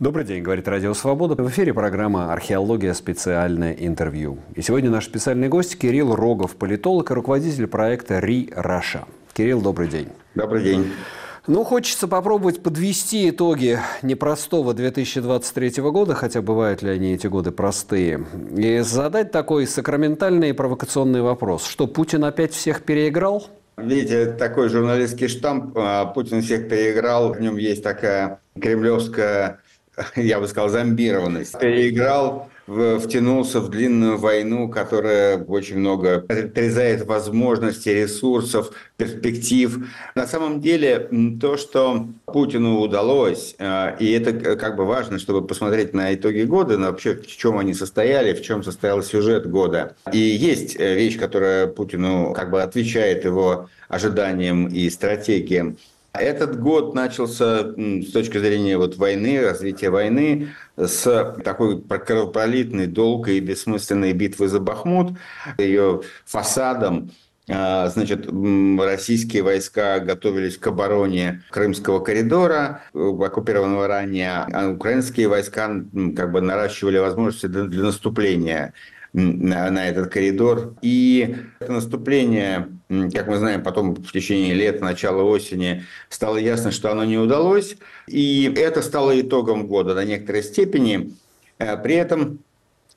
Добрый день, говорит Радио Свобода. В эфире программа «Археология. Специальное интервью». И сегодня наш специальный гость Кирилл Рогов, политолог и руководитель проекта «Ри Раша». Кирилл, добрый день. Добрый день. Ну, хочется попробовать подвести итоги непростого 2023 года, хотя бывают ли они эти годы простые, и задать такой сакраментальный и провокационный вопрос. Что, Путин опять всех переиграл? Видите, такой журналистский штамп. А, Путин всех переиграл. В нем есть такая кремлевская я бы сказал, зомбированность. Переиграл, втянулся в длинную войну, которая очень много отрезает возможности, ресурсов, перспектив. На самом деле, то, что Путину удалось, э, и это как бы важно, чтобы посмотреть на итоги года, на вообще в чем они состояли, в чем состоял сюжет года. И есть э, вещь, которая Путину как бы отвечает его ожиданиям и стратегиям. Этот год начался с точки зрения вот войны, развития войны, с такой кровопролитной, долгой и бессмысленной битвы за Бахмут, ее фасадом а, Значит, российские войска готовились к обороне Крымского коридора, оккупированного ранее, а украинские войска как бы наращивали возможности для наступления на, на этот коридор. И это наступление, как мы знаем, потом в течение лет, начала осени, стало ясно, что оно не удалось. И это стало итогом года до некоторой степени. Э, при этом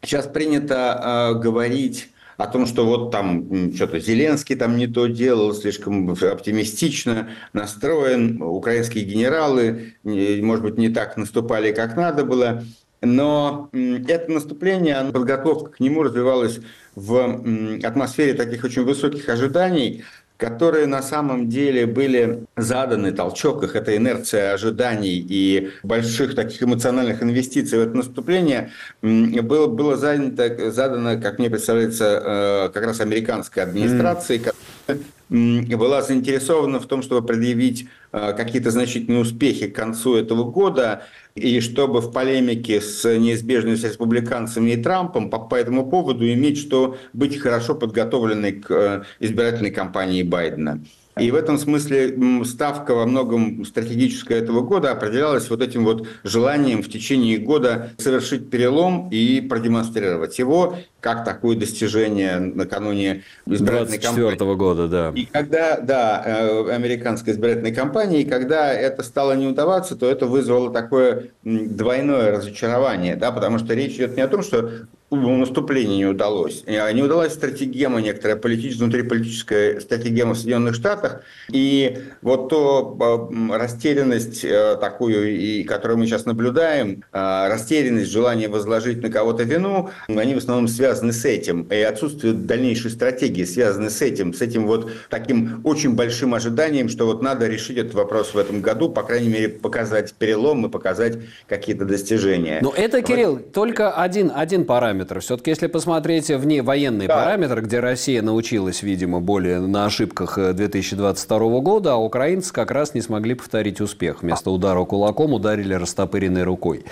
сейчас принято э, говорить о том, что вот там что-то Зеленский там не то делал, слишком оптимистично настроен, украинские генералы, может быть, не так наступали, как надо было. Но это наступление, подготовка к нему развивалась в атмосфере таких очень высоких ожиданий, которые на самом деле были заданы, толчок их, это инерция ожиданий и больших таких эмоциональных инвестиций в это наступление, было, было занято, задано, как мне представляется, э, как раз американской администрацией, mm. которая была заинтересована в том, чтобы предъявить э, какие-то значительные успехи к концу этого года, и чтобы в полемике с неизбежными с республиканцами и Трампом по, по этому поводу иметь что быть хорошо подготовленной к э, избирательной кампании Байдена. И в этом смысле ставка во многом стратегическая этого года определялась вот этим вот желанием в течение года совершить перелом и продемонстрировать его как такое достижение накануне избирательной кампании. года, да. И когда, да, э, американской избирательной кампании, и когда это стало не удаваться, то это вызвало такое двойное разочарование, да, потому что речь идет не о том, что наступление не удалось. А не удалась стратегема некоторая, политическая, внутриполитическая стратегема в Соединенных Штатах. И вот то а, растерянность э, такую, и, которую мы сейчас наблюдаем, а, растерянность, желание возложить на кого-то вину, они в основном связаны с этим. И отсутствие дальнейшей стратегии связаны с этим, с этим вот таким очень большим ожиданием, что вот надо решить этот вопрос в этом году, по крайней мере, показать перелом и показать какие-то достижения. Но это, Кирилл, вот. только один, один параметр параметры. Все-таки, если посмотреть вне военные да. параметры, где Россия научилась, видимо, более на ошибках 2022 э, года, а украинцы как раз не смогли повторить успех. Вместо удара кулаком ударили растопыренной рукой.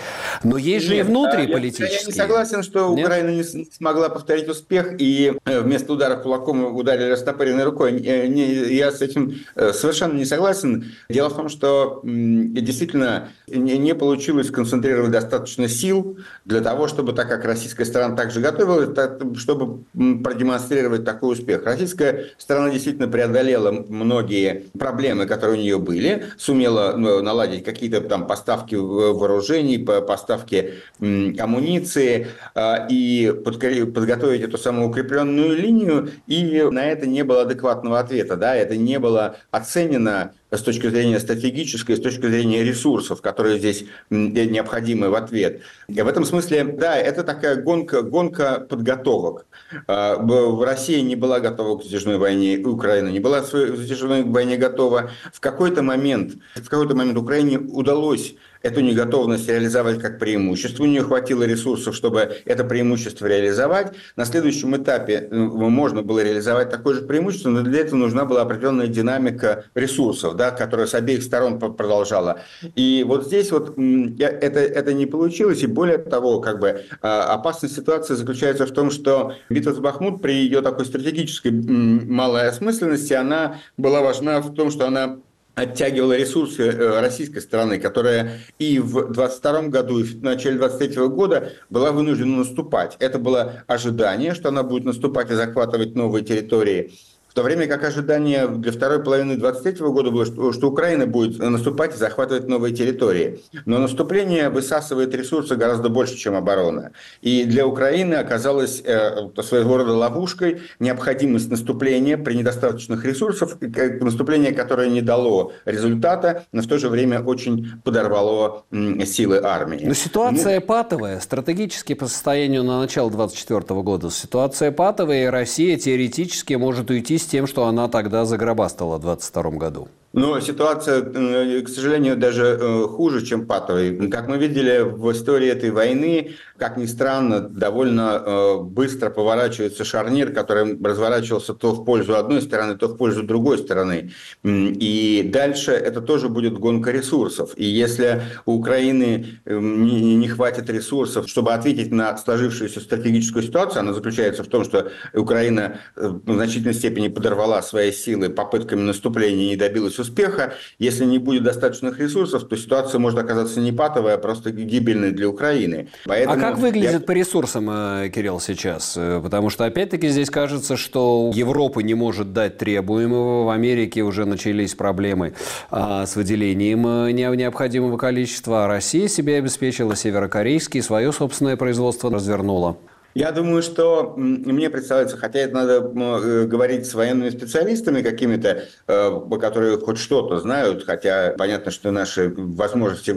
Но есть же Нет, и внутриполитические. Я, я не согласен, что Нет? Украина не смогла повторить успех, и э, вместо удара кулаком ударили растопыренной рукой. Э, я с этим совершенно не согласен. Дело в том, что действительно не получилось сконцентрировать достаточно сил для того, чтобы, так как российская сторона сторона также готовилась, чтобы продемонстрировать такой успех. Российская сторона действительно преодолела многие проблемы, которые у нее были, сумела ну, наладить какие-то там поставки вооружений, поставки амуниции а, и подготовить эту самую укрепленную линию, и на это не было адекватного ответа, да, это не было оценено с точки зрения стратегической, с точки зрения ресурсов, которые здесь необходимы в ответ. И в этом смысле, да, это такая гонка, гонка подготовок. А, Россия не была готова к затяжной войне, Украина не была к затяжной войне готова. В какой-то момент, в какой-то момент Украине удалось эту неготовность реализовать как преимущество. У нее хватило ресурсов, чтобы это преимущество реализовать. На следующем этапе э, можно было реализовать такое же преимущество, но для этого нужна была определенная динамика ресурсов, да, которая с обеих сторон продолжала. И вот здесь вот это, это не получилось. И более того, как бы а, опасность ситуации заключается в том, что битва за Бахмут при ее такой стратегической малой осмысленности, она была важна в том, что она оттягивала ресурсы э, российской стороны, которая и в 22 году, и в начале 23 года была вынуждена наступать. Это было ожидание, что она будет наступать и захватывать новые территории. В то время как ожидание для второй половины 2023 года было, что, что Украина будет наступать и захватывать новые территории. Но наступление высасывает ресурсы гораздо больше, чем оборона. И для Украины оказалось э, своего рода ловушкой необходимость наступления при недостаточных ресурсах, наступление, которое не дало результата, но в то же время очень подорвало м, силы армии. Но ситуация ну, патовая, стратегически по состоянию на начало 2024 года. Ситуация патовая, и Россия теоретически может уйти с тем, что она тогда загробастала в 2022 году. Но ситуация, э, к сожалению, даже э, хуже, чем патовой. Как мы видели в истории этой войны, как ни странно, довольно э, быстро поворачивается шарнир, который разворачивался то в пользу одной стороны, то в пользу другой стороны. И дальше это тоже будет гонка ресурсов. И если у Украины не хватит ресурсов, чтобы ответить на сложившуюся стратегическую ситуацию, она заключается в том, что Украина в значительной степени подорвала свои силы попытками наступления и не добилась успеха. Если не будет достаточных ресурсов, то ситуация может оказаться не патовая, а просто гибельной для Украины. Поэтому а как выглядит я... по ресурсам, э, Кирилл, сейчас? Э, потому что, опять-таки, здесь кажется, что Европа не может дать требуемого. В Америке уже начались проблемы а, с выделением э, необходимого количества. А Россия себе обеспечила северокорейский, свое собственное производство развернула. Я думаю, что мне представляется, хотя это надо э, говорить с военными специалистами какими-то, э, которые хоть что-то знают, хотя понятно, что наши возможности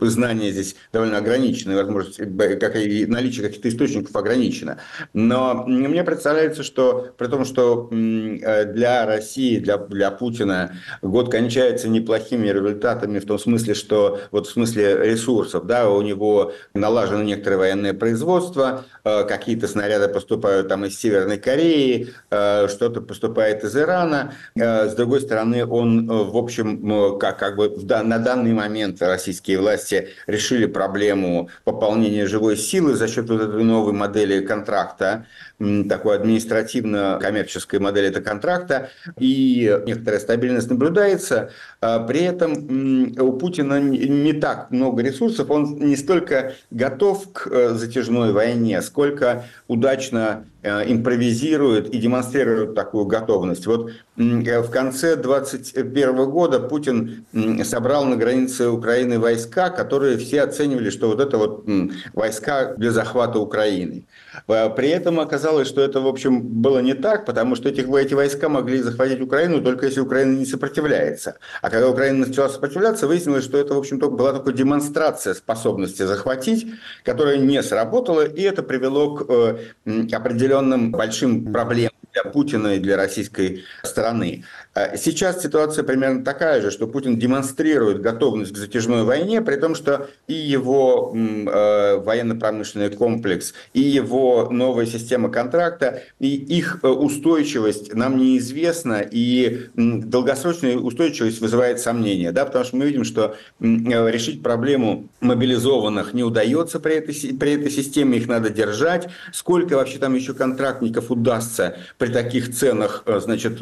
знания здесь довольно ограничены, возможности, как и наличие каких-то источников ограничено. Но мне представляется, что при том, что э, для России, для, для Путина год кончается неплохими результатами в том смысле, что вот в смысле ресурсов, да, у него налажено некоторое военное производство, какие-то снаряды поступают там из Северной Кореи, э, что-то поступает из Ирана. Э, с другой стороны, он, в общем, как, как бы на данный момент российские власти решили проблему пополнения живой силы за счет вот этой новой модели контракта, такой административно-коммерческой модели этого контракта, и некоторая стабильность наблюдается. При этом у Путина не так много ресурсов, он не столько готов к затяжной войне, сколько удачно э, импровизирует и демонстрирует такую готовность. Вот э, в конце 2021 года Путин собрал на границе Украины войска, которые все оценивали, что вот это вот войска для захвата Украины. Э, при этом оказалось, что это, в общем, было не так, потому что этих, эти войска могли захватить Украину только если Украина не сопротивляется. А когда Украина начала сопротивляться, выяснилось, что это, в общем, только была только демонстрация способности захватить, которая не сработала, и это привело к э, определенным большим проблемам для Путина и для российской стороны. А сейчас ситуация примерно такая же, что Путин демонстрирует готовность к затяжной войне, при том, что и его э, военно-промышленный комплекс, и его новая система контракта, и их э, устойчивость нам неизвестна, и долгосрочная устойчивость вызывает сомнения, да, потому что мы видим, что э, решить проблему мобилизованных не удается при этой, при этой системе, их надо держать. Сколько вообще там еще контрактников удастся при таких ценах, значит,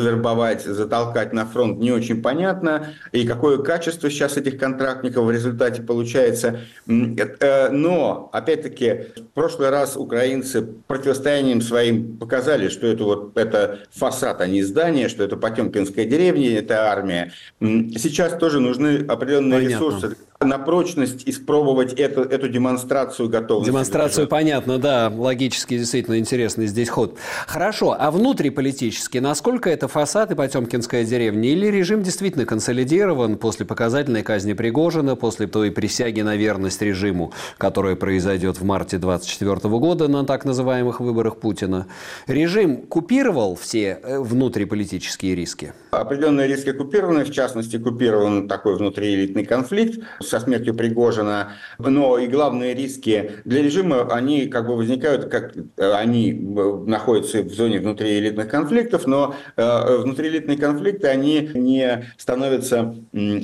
завербовать, затолкать на фронт не очень понятно, и какое качество сейчас этих контрактников в результате получается. Э, но, опять-таки, в прошлый раз украинцы противостоянием своим показали, что это вот это фасад, а не здание, что это Потемкинская деревня, это армия. Сейчас тоже нужны определенные Понятно. ресурсы на прочность испробовать эту, эту демонстрацию готовности. Демонстрацию понятно, да, логически действительно интересный здесь ход. Хорошо, а внутриполитически, насколько это фасад и Потемкинская деревня, или режим действительно консолидирован после показательной казни Пригожина, после той присяги на верность режиму, которая произойдет в марте 2024 года на так называемых выборах Путина? Режим купировал все э, внутриполитические риски? Определенные риски купированы, в частности, купирован такой внутриэлитный конфликт с со смертью Пригожина, но и главные риски для режима, они как бы возникают, как они находятся в зоне внутриэлитных конфликтов, но внутриэлитные конфликты, они не становятся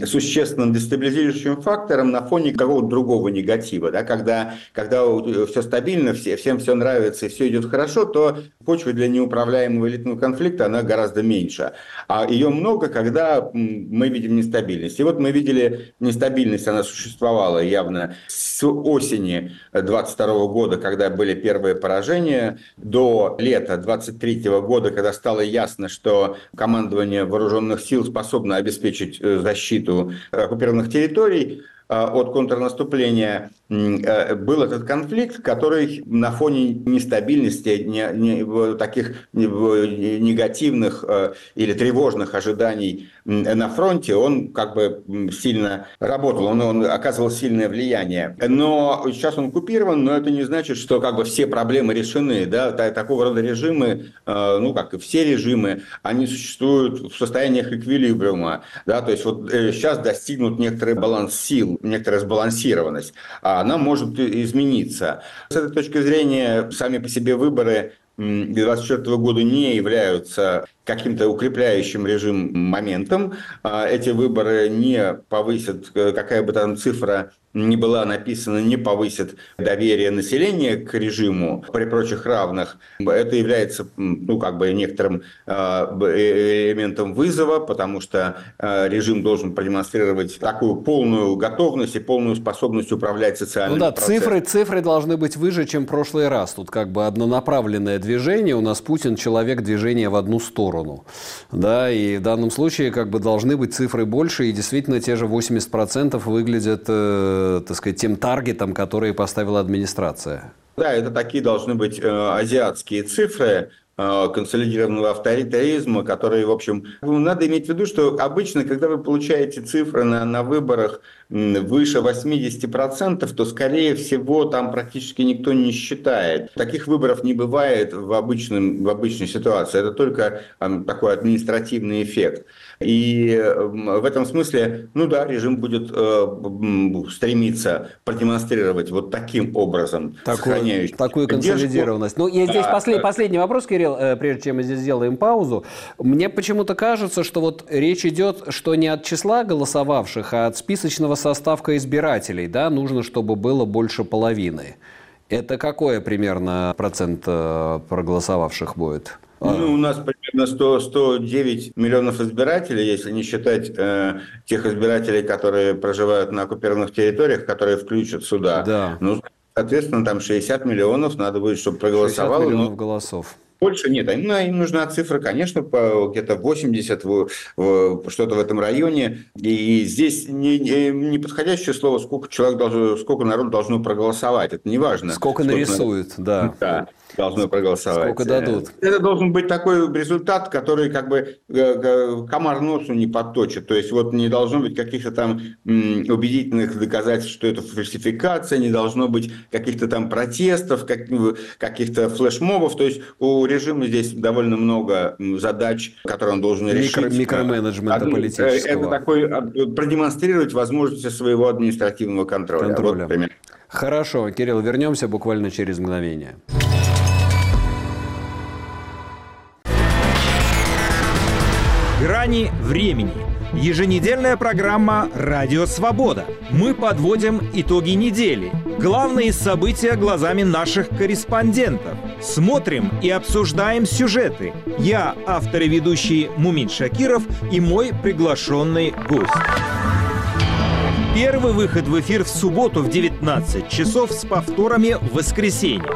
существенным дестабилизирующим фактором на фоне какого-то другого негатива. Да? Когда, когда все стабильно, все, всем все нравится и все идет хорошо, то почва для неуправляемого элитного конфликта, она гораздо меньше. А ее много, когда мы видим нестабильность. И вот мы видели нестабильность, она существовала явно с осени 22 года, когда были первые поражения, до лета 23 года, когда стало ясно, что командование вооруженных сил способно обеспечить э, защиту оккупированных территорий, э, от контрнаступления Э, был этот конфликт, который на фоне нестабильности, не, не, таких негативных э, или тревожных ожиданий на фронте, он как бы сильно работал, он, он оказывал сильное влияние. Но сейчас он купирован, но это не значит, что как бы все проблемы решены. Да? Такого рода режимы, э, ну как и все режимы, они существуют в состояниях эквилибриума. Да? То есть вот сейчас достигнут некоторый баланс сил, некоторая сбалансированность. А она может измениться. С этой точки зрения, сами по себе выборы 2024 года не являются каким-то укрепляющим режим моментом. А эти выборы не повысят, э, какая бы там цифра не была написана, не повысит доверие населения к режиму при прочих равных. Это является ну, как бы некоторым а, э, элементом вызова, потому что а, режим должен продемонстрировать такую полную готовность и полную способность управлять социальным Ну да, цифры, цифры должны быть выше, чем в прошлый раз. Тут как бы однонаправленное движение. У нас Путин человек движения в одну сторону. Да, и в данном случае как бы должны быть цифры больше, и действительно те же 80% выглядят э, так сказать, тем таргетом, которые поставила администрация? Да, это такие должны быть э, азиатские цифры, э, консолидированного авторитаризма, которые, в общем, ну, надо иметь в виду, что обычно, когда вы получаете цифры на, на выборах выше 80%, то, скорее всего, там практически никто не считает. Таких выборов не бывает в, обычном, в обычной ситуации. Это только э, такой административный эффект. И в этом смысле, ну да, режим будет э, стремиться продемонстрировать вот таким образом такую, такую консолидированность. Ну, я здесь да, послед, последний вопрос, Кирилл, э, прежде чем мы здесь сделаем паузу. Мне почему-то кажется, что вот речь идет, что не от числа голосовавших, а от списочного состава избирателей, да, нужно, чтобы было больше половины. Это какой примерно процент э, проголосовавших будет? Ну, у нас примерно 100, 109 миллионов избирателей, если не считать э, тех избирателей, которые проживают на оккупированных территориях, которые включат сюда. Да. Ну, соответственно, там 60 миллионов надо будет, чтобы проголосовало. 60 миллионов но... голосов. Больше нет, им, им нужна цифра, конечно, по где-то 80, что-то в этом районе. И здесь не, не, не подходящее слово, сколько человек должно, сколько народ должно проголосовать. Это не важно. Сколько, сколько нарисует, народ... да. Да должны проголосовать. Сколько дадут? Это должен быть такой результат, который как бы э, комар носу не подточит. То есть вот не должно быть каких-то там убедительных доказательств, что это фальсификация, не должно быть каких-то там протестов, каких-то флешмобов. То есть у режима здесь довольно много задач, которые он должен решить. Микро, микроменеджмента политического. Это такой продемонстрировать возможности своего административного контроля. контроля. Вот, Хорошо, Кирилл, вернемся буквально через мгновение. Грани времени. Еженедельная программа «Радио Свобода». Мы подводим итоги недели. Главные события глазами наших корреспондентов. Смотрим и обсуждаем сюжеты. Я, автор и ведущий Мумин Шакиров и мой приглашенный гость. Первый выход в эфир в субботу в 19 часов с повторами в воскресенье.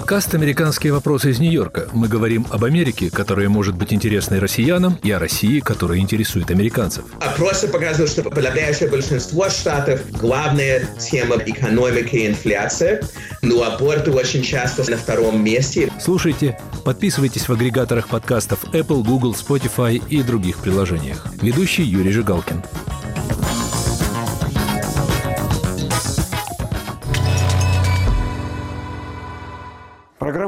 Подкаст «Американские вопросы из Нью-Йорка». Мы говорим об Америке, которая может быть интересной россиянам, и о России, которая интересует американцев. Опросы показывают, что подавляющее большинство штатов главная тема экономики и инфляция, но аборты очень часто на втором месте. Слушайте, подписывайтесь в агрегаторах подкастов Apple, Google, Spotify и других приложениях. Ведущий Юрий Жигалкин.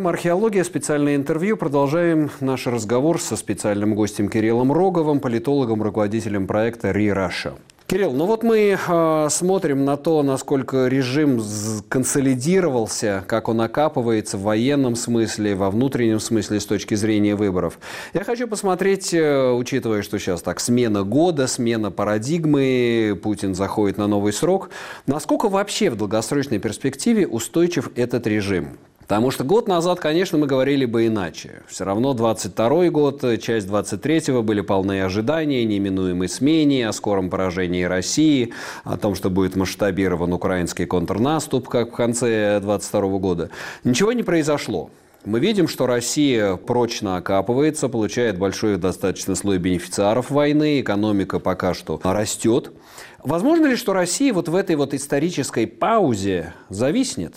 Программа археология. Специальное интервью. Продолжаем наш разговор со специальным гостем Кириллом Роговым, политологом, руководителем проекта «Ри Раша». Кирилл, ну вот мы э, смотрим на то, насколько режим консолидировался, как он окапывается в военном смысле, во внутреннем смысле с точки зрения выборов. Я хочу посмотреть, э, учитывая, что сейчас так смена года, смена парадигмы, Путин заходит на новый срок, насколько вообще в долгосрочной перспективе устойчив этот режим? Потому что год назад, конечно, мы говорили бы иначе. Все равно 22 год, часть 23-го были полны ожидания, неминуемой смене, о скором поражении России, о том, что будет масштабирован украинский контрнаступ, как в конце 22 года. Ничего не произошло. Мы видим, что Россия прочно окапывается, получает большой достаточно слой бенефициаров войны, экономика пока что растет. Возможно ли, что Россия вот в этой вот исторической паузе зависнет?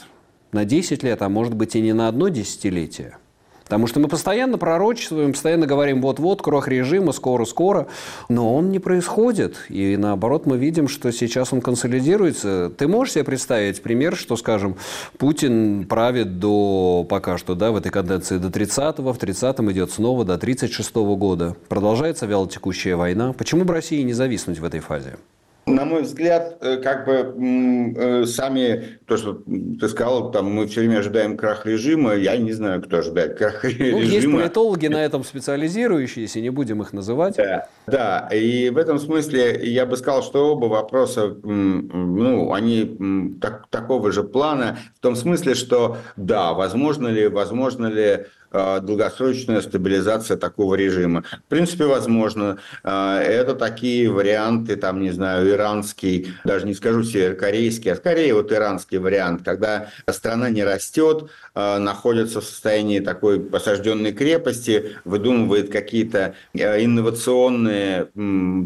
На 10 лет, а может быть и не на одно десятилетие. Потому что мы постоянно пророчествуем, постоянно говорим вот-вот, крох режима, скоро-скоро, но он не происходит. И наоборот, мы видим, что сейчас он консолидируется. Ты можешь себе представить пример, что, скажем, Путин правит до пока что, да, в этой каденции до 30-го, в 30-м идет снова до 36-го года. Продолжается вялотекущая война. Почему бы России не зависнуть в этой фазе? На мой взгляд, э, как бы э, сами, то, что ты сказал, там мы все время ожидаем крах режима, я не знаю, кто ожидает крах ну, режима. Есть политологи на этом специализирующиеся, не будем их называть. Да, да, и в этом смысле я бы сказал, что оба вопроса, ну, они так, такого же плана, в том смысле, что да, возможно ли, возможно ли долгосрочная стабилизация такого режима. В принципе, возможно. Э, это такие варианты, там, не знаю, иранский, даже не скажу северокорейский, а скорее вот иранский вариант, когда страна не растет, э, находится в состоянии такой посажденной крепости, выдумывает какие-то инновационные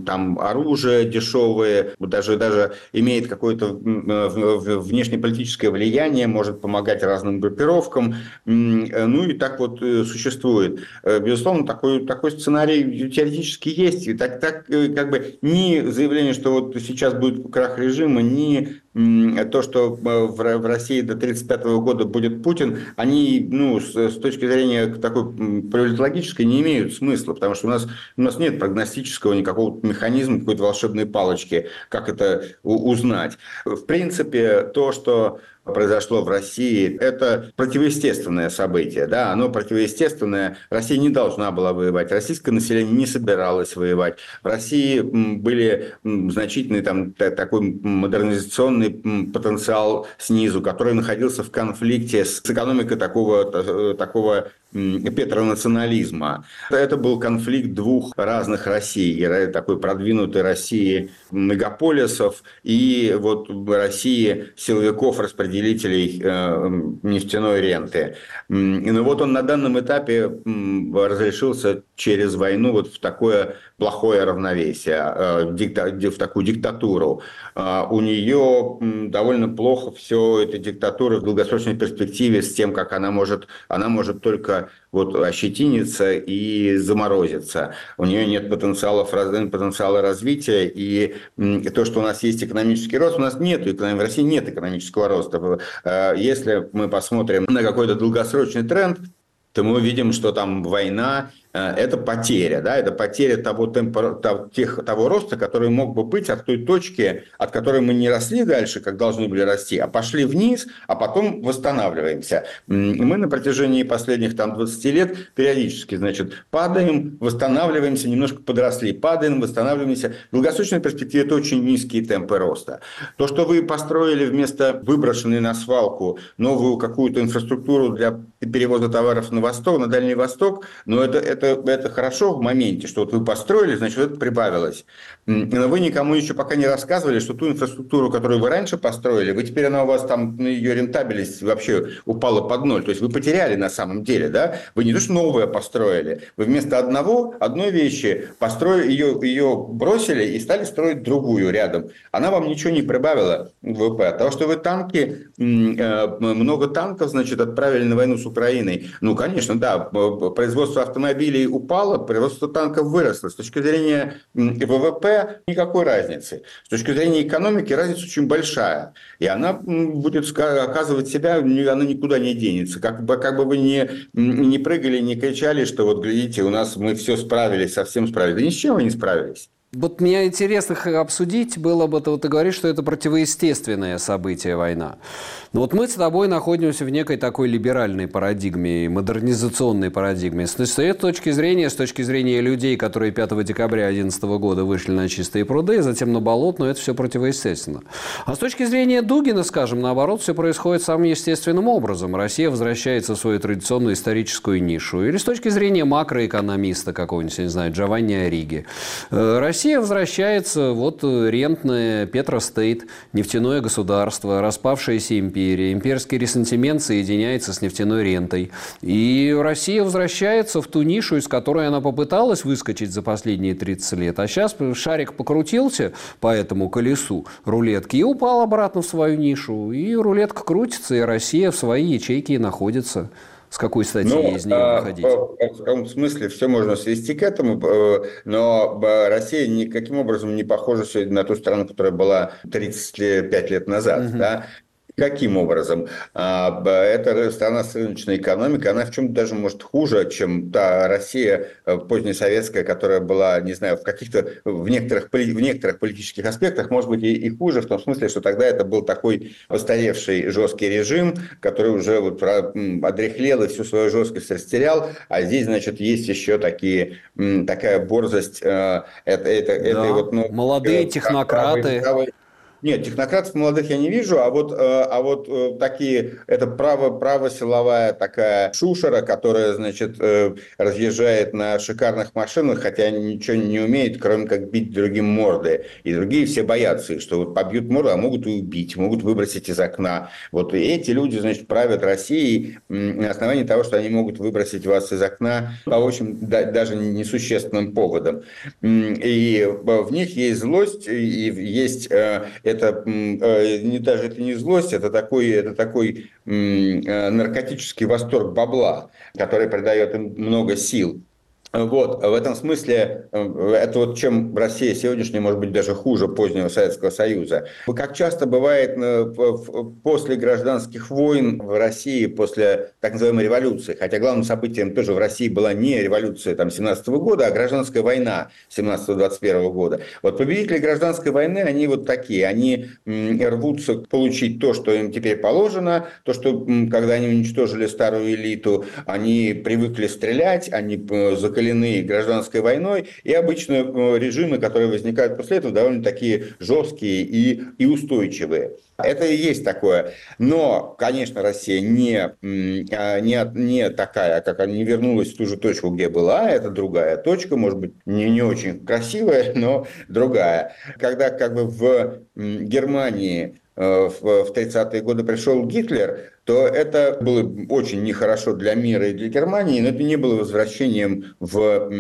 там оружие дешевые, даже, даже имеет какое-то внешнеполитическое влияние, может помогать разным группировкам. Ну и так вот Э, существует. Э, безусловно, такой, такой сценарий теоретически есть. И так, так э, как бы ни заявление, что вот сейчас будет крах режима, ни то, что в России до 1935 года будет Путин, они ну, с, точки зрения такой политологической не имеют смысла, потому что у нас, у нас нет прогностического никакого механизма, какой-то волшебной палочки, как это узнать. В принципе, то, что произошло в России, это противоестественное событие. Да? Оно противоестественное. Россия не должна была воевать. Российское население не собиралось воевать. В России были значительный там, такой модернизационный потенциал снизу, который находился в конфликте с экономикой такого, э, такого петронационализма. Это был конфликт двух разных Россий. Такой продвинутой России мегаполисов и вот России силовиков-распределителей э, нефтяной ренты. Но вот он на данном этапе разрешился через войну вот в такое плохое равновесие, э, в такую диктатуру. А у нее довольно плохо все эта диктатура в долгосрочной перспективе с тем, как она может, она может только вот ощетиниться и заморозиться. У нее нет потенциалов, потенциала развития, и то, что у нас есть экономический рост, у нас нет, в России нет экономического роста. Э, если мы посмотрим на какой-то долгосрочный тренд, то мы увидим, что там война это потеря, да, это потеря того темпа, того, тех, того роста, который мог бы быть от той точки, от которой мы не росли дальше, как должны были расти, а пошли вниз, а потом восстанавливаемся. Мы на протяжении последних там 20 лет периодически, значит, падаем, восстанавливаемся, немножко подросли, падаем, восстанавливаемся. В долгосрочной перспективе это очень низкие темпы роста. То, что вы построили вместо выброшенной на свалку новую какую-то инфраструктуру для перевоза товаров на восток, на Дальний Восток, но это, это это, это хорошо в моменте, что вот вы построили, значит, это прибавилось. Но вы никому еще пока не рассказывали, что ту инфраструктуру, которую вы раньше построили, вы теперь она у вас там, ну, ее рентабельность вообще упала под ноль. То есть вы потеряли на самом деле, да? Вы не то, что новое построили, вы вместо одного, одной вещи построили, ее, ее бросили и стали строить другую рядом. Она вам ничего не прибавила в ВВП. От того, что вы танки, э, много танков, значит, отправили на войну с Украиной. Ну, конечно, да, производство автомобилей автомобилей упало, производство танков выросло. С точки зрения ВВП никакой разницы. С точки зрения экономики разница очень большая. И она будет оказывать себя, она никуда не денется. Как бы, как бы вы ни, не прыгали, не кричали, что вот глядите, у нас мы все справились, совсем справились. Да ни с чем вы не справились. Вот мне интересно обсудить было бы, ты, вот ты говоришь, что это противоестественное событие война. Но вот мы с тобой находимся в некой такой либеральной парадигме, модернизационной парадигме. С, этой точки зрения, с точки зрения людей, которые 5 декабря 2011 года вышли на чистые пруды, затем на болот, но это все противоестественно. А с точки зрения Дугина, скажем, наоборот, все происходит самым естественным образом. Россия возвращается в свою традиционную историческую нишу. Или с точки зрения макроэкономиста какого-нибудь, я не знаю, Джованни Ориги. Россия Россия возвращается, вот э, рентное Петростейт, нефтяное государство, распавшаяся империя, имперский ресентимент соединяется с нефтяной рентой. И Россия возвращается в ту нишу, из которой она попыталась выскочить за последние 30 лет. А сейчас шарик покрутился по этому колесу рулетки и упал обратно в свою нишу. И рулетка крутится, и Россия в свои ячейки находится. С какой стати ну, из нее а, выходить? В каком смысле все можно свести к этому, э, но Россия никаким образом не похожа сегодня на ту страну, которая была 35 лет назад. Угу. Да? Каким образом? А, это страна с рыночной экономикой, она в чем-то даже может хуже, чем та Россия э, позднесоветская, которая была, не знаю, в каких-то, в некоторых, в некоторых политических аспектах, может быть, и, и хуже, в том смысле, что тогда это был такой постаревший жесткий режим, который уже вот одрехлел и всю свою жесткость растерял, а здесь, значит, есть еще такие, такая борзость, э, это, это, да. это вот, ну, молодые э, технократы. Правый, правый, нет, технократов молодых я не вижу, а вот, э, а вот э, такие, это право, право силовая такая шушера, которая, значит, э, разъезжает на шикарных машинах, хотя ничего не умеет, кроме как бить другим морды. И другие все боятся, что вот побьют морду, а могут и убить, могут выбросить из окна. Вот и эти люди, значит, правят Россией на основании того, что они могут выбросить вас из окна по очень даже несущественным поводам. И в них есть злость, и есть это э, не даже это не злость, это такой, это такой э, наркотический восторг бабла, который придает им много сил. Вот, в этом смысле, э, это вот чем Россия сегодняшняя может быть даже хуже позднего Советского Союза. Как часто бывает э, после гражданских войн в России, после так называемой революции, хотя главным событием тоже в России была не революция там, 17 года, а гражданская война 17-21 года. Вот победители гражданской войны, они вот такие, они рвутся получить то, что им теперь положено, то, что когда они уничтожили старую элиту, они привыкли стрелять, они э, закрыли закалены гражданской войной, и обычно э, режимы, которые возникают после этого, довольно такие жесткие и, и устойчивые. Это и есть такое. Но, конечно, Россия не, а, не, не такая, как она не вернулась в ту же точку, где была. Это другая точка, может быть, не, не очень красивая, но другая. Когда как бы в Германии Э, в 30-е годы пришел Гитлер, то это было очень нехорошо для мира и для Германии, но это не было возвращением в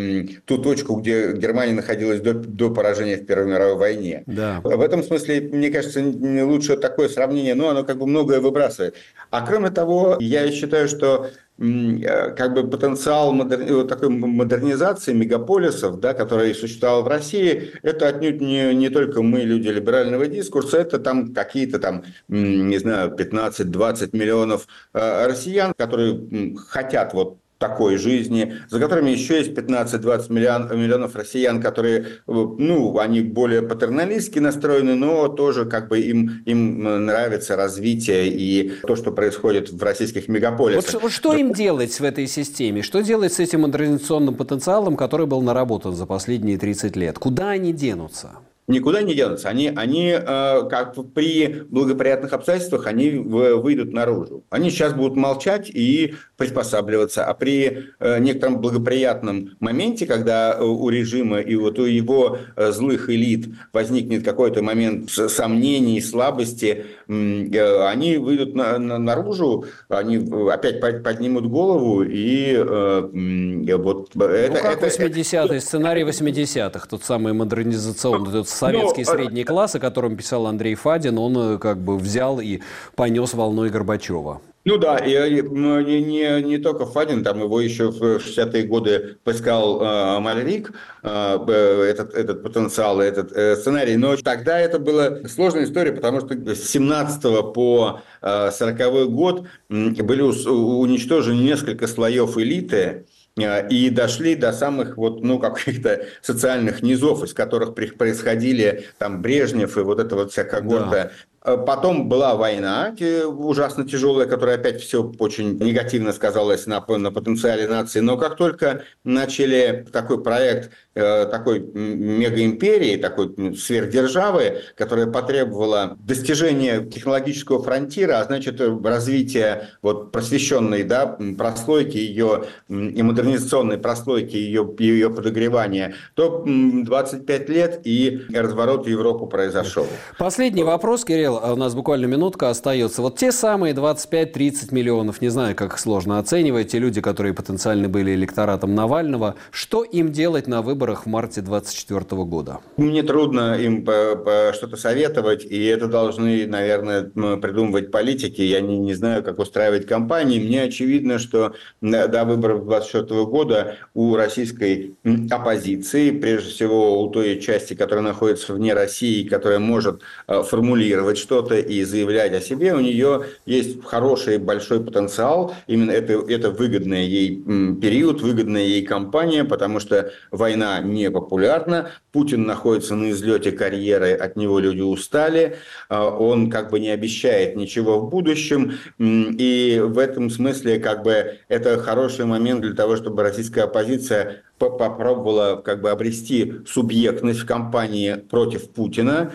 ту точку, где Германия находилась до, до поражения в Первой мировой войне. Да. В этом смысле, мне кажется, лучше такое сравнение, но оно как бы многое выбрасывает. А кроме того, я считаю, что как бы потенциал модер... такой модернизации мегаполисов, да, который существовал в России, это отнюдь не, не только мы, люди либерального дискурса, это там какие-то там, не знаю, 15-20 миллионов э, россиян, которые хотят вот такой жизни, за которыми еще есть 15-20 миллион, миллионов россиян, которые, ну, они более патерналистски настроены, но тоже как бы им, им нравится развитие и то, что происходит в российских мегаполисах. Вот, что им делать в этой системе? Что делать с этим модернизационным потенциалом, который был наработан за последние 30 лет? Куда они денутся? Никуда не денутся. Они, они э, как при благоприятных обстоятельствах, они выйдут наружу. Они сейчас будут молчать и приспосабливаться. А при э, некотором благоприятном моменте, когда э, у режима и вот у его злых элит возникнет какой-то момент сомнений, слабости, они выйдут на, на, наружу, они опять поднимут голову и вот ну, это... как это, 80-е, сценарий 80-х, тот самый модернизационный, тот советский Но... Ну, средний класс, о котором писал Андрей Фадин, он э, как бы взял и понес волной Горбачева. Ну да, и не, не, не только Фадин, там его еще в 60-е годы поискал э, Мальрик, э, этот, этот потенциал, этот э, сценарий. Но тогда это была сложная история, потому что с 17 по э, 40 год были уничтожены несколько слоев элиты, Э, и дошли до самых вот, ну, каких-то социальных низов, из которых происходили там Брежнев и вот эта вот вся когорта да. Э, потом была война, ужасно тяжелая, которая опять все очень негативно сказалась на, на потенциале нации. Но как только начали такой проект э, такой мегаимперии, такой сверхдержавы, которая потребовала достижения технологического фронтира, а значит развития вот просвещенной да, прослойки ее и модернизационной прослойки ее, ее подогревания, то 25 лет и разворот в Европу произошел. Последний вопрос, Кирилл. Михаил, а у нас буквально минутка остается. Вот те самые 25-30 миллионов, не знаю, как их сложно оценивать, те люди, которые потенциально были электоратом Навального, что им делать на выборах в марте 2024 года? Мне трудно им что-то советовать, и это должны, наверное, придумывать политики. Я не, не знаю, как устраивать кампании. Мне очевидно, что до выборов 2024 года у российской оппозиции, прежде всего у той части, которая находится вне России, которая может э, формулировать что-то и заявлять о себе, у нее есть хороший большой потенциал. Именно это, это выгодный ей период, выгодная ей кампания, потому что война не популярна, Путин находится на излете карьеры, от него люди устали, а, он как бы не обещает ничего в будущем, и в этом смысле как бы это хороший момент для того, чтобы российская оппозиция попробовала как бы обрести субъектность в кампании против Путина.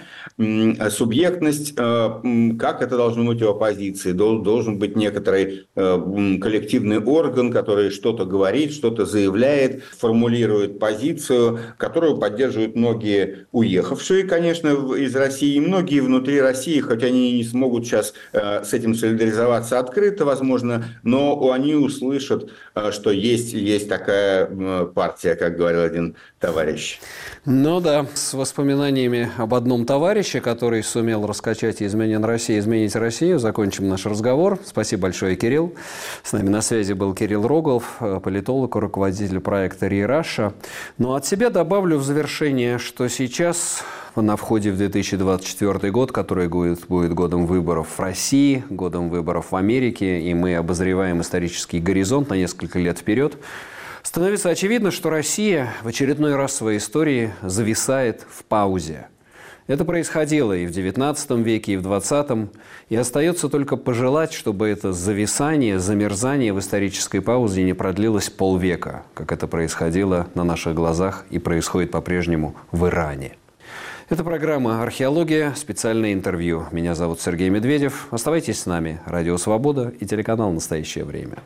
Субъектность, э, как это должно быть у оппозиции? Должен быть некоторый э, коллективный орган, который что-то говорит, что-то заявляет, формулирует позицию, которую поддерживают многие уехавшие, конечно, из России, и многие внутри России, хотя они не смогут сейчас э, с этим солидаризоваться открыто, возможно, но они услышат, что есть, есть такая партия как говорил один товарищ. Ну да, с воспоминаниями об одном товарище, который сумел раскачать и изменен Россию, изменить Россию, закончим наш разговор. Спасибо большое, Кирилл. С нами на связи был Кирилл Рогов, политолог, руководитель проекта «Ри-Раша». Ну, от себя добавлю в завершение, что сейчас на входе в 2024 год, который будет, будет годом выборов в России, годом выборов в Америке, и мы обозреваем исторический горизонт на несколько лет вперед – Становится очевидно, что Россия в очередной раз в своей истории зависает в паузе. Это происходило и в XIX веке, и в XX, и остается только пожелать, чтобы это зависание, замерзание в исторической паузе не продлилось полвека, как это происходило на наших глазах и происходит по-прежнему в Иране. Это программа «Археология», специальное интервью. Меня зовут Сергей Медведев. Оставайтесь с нами. Радио «Свобода» и телеканал «Настоящее время».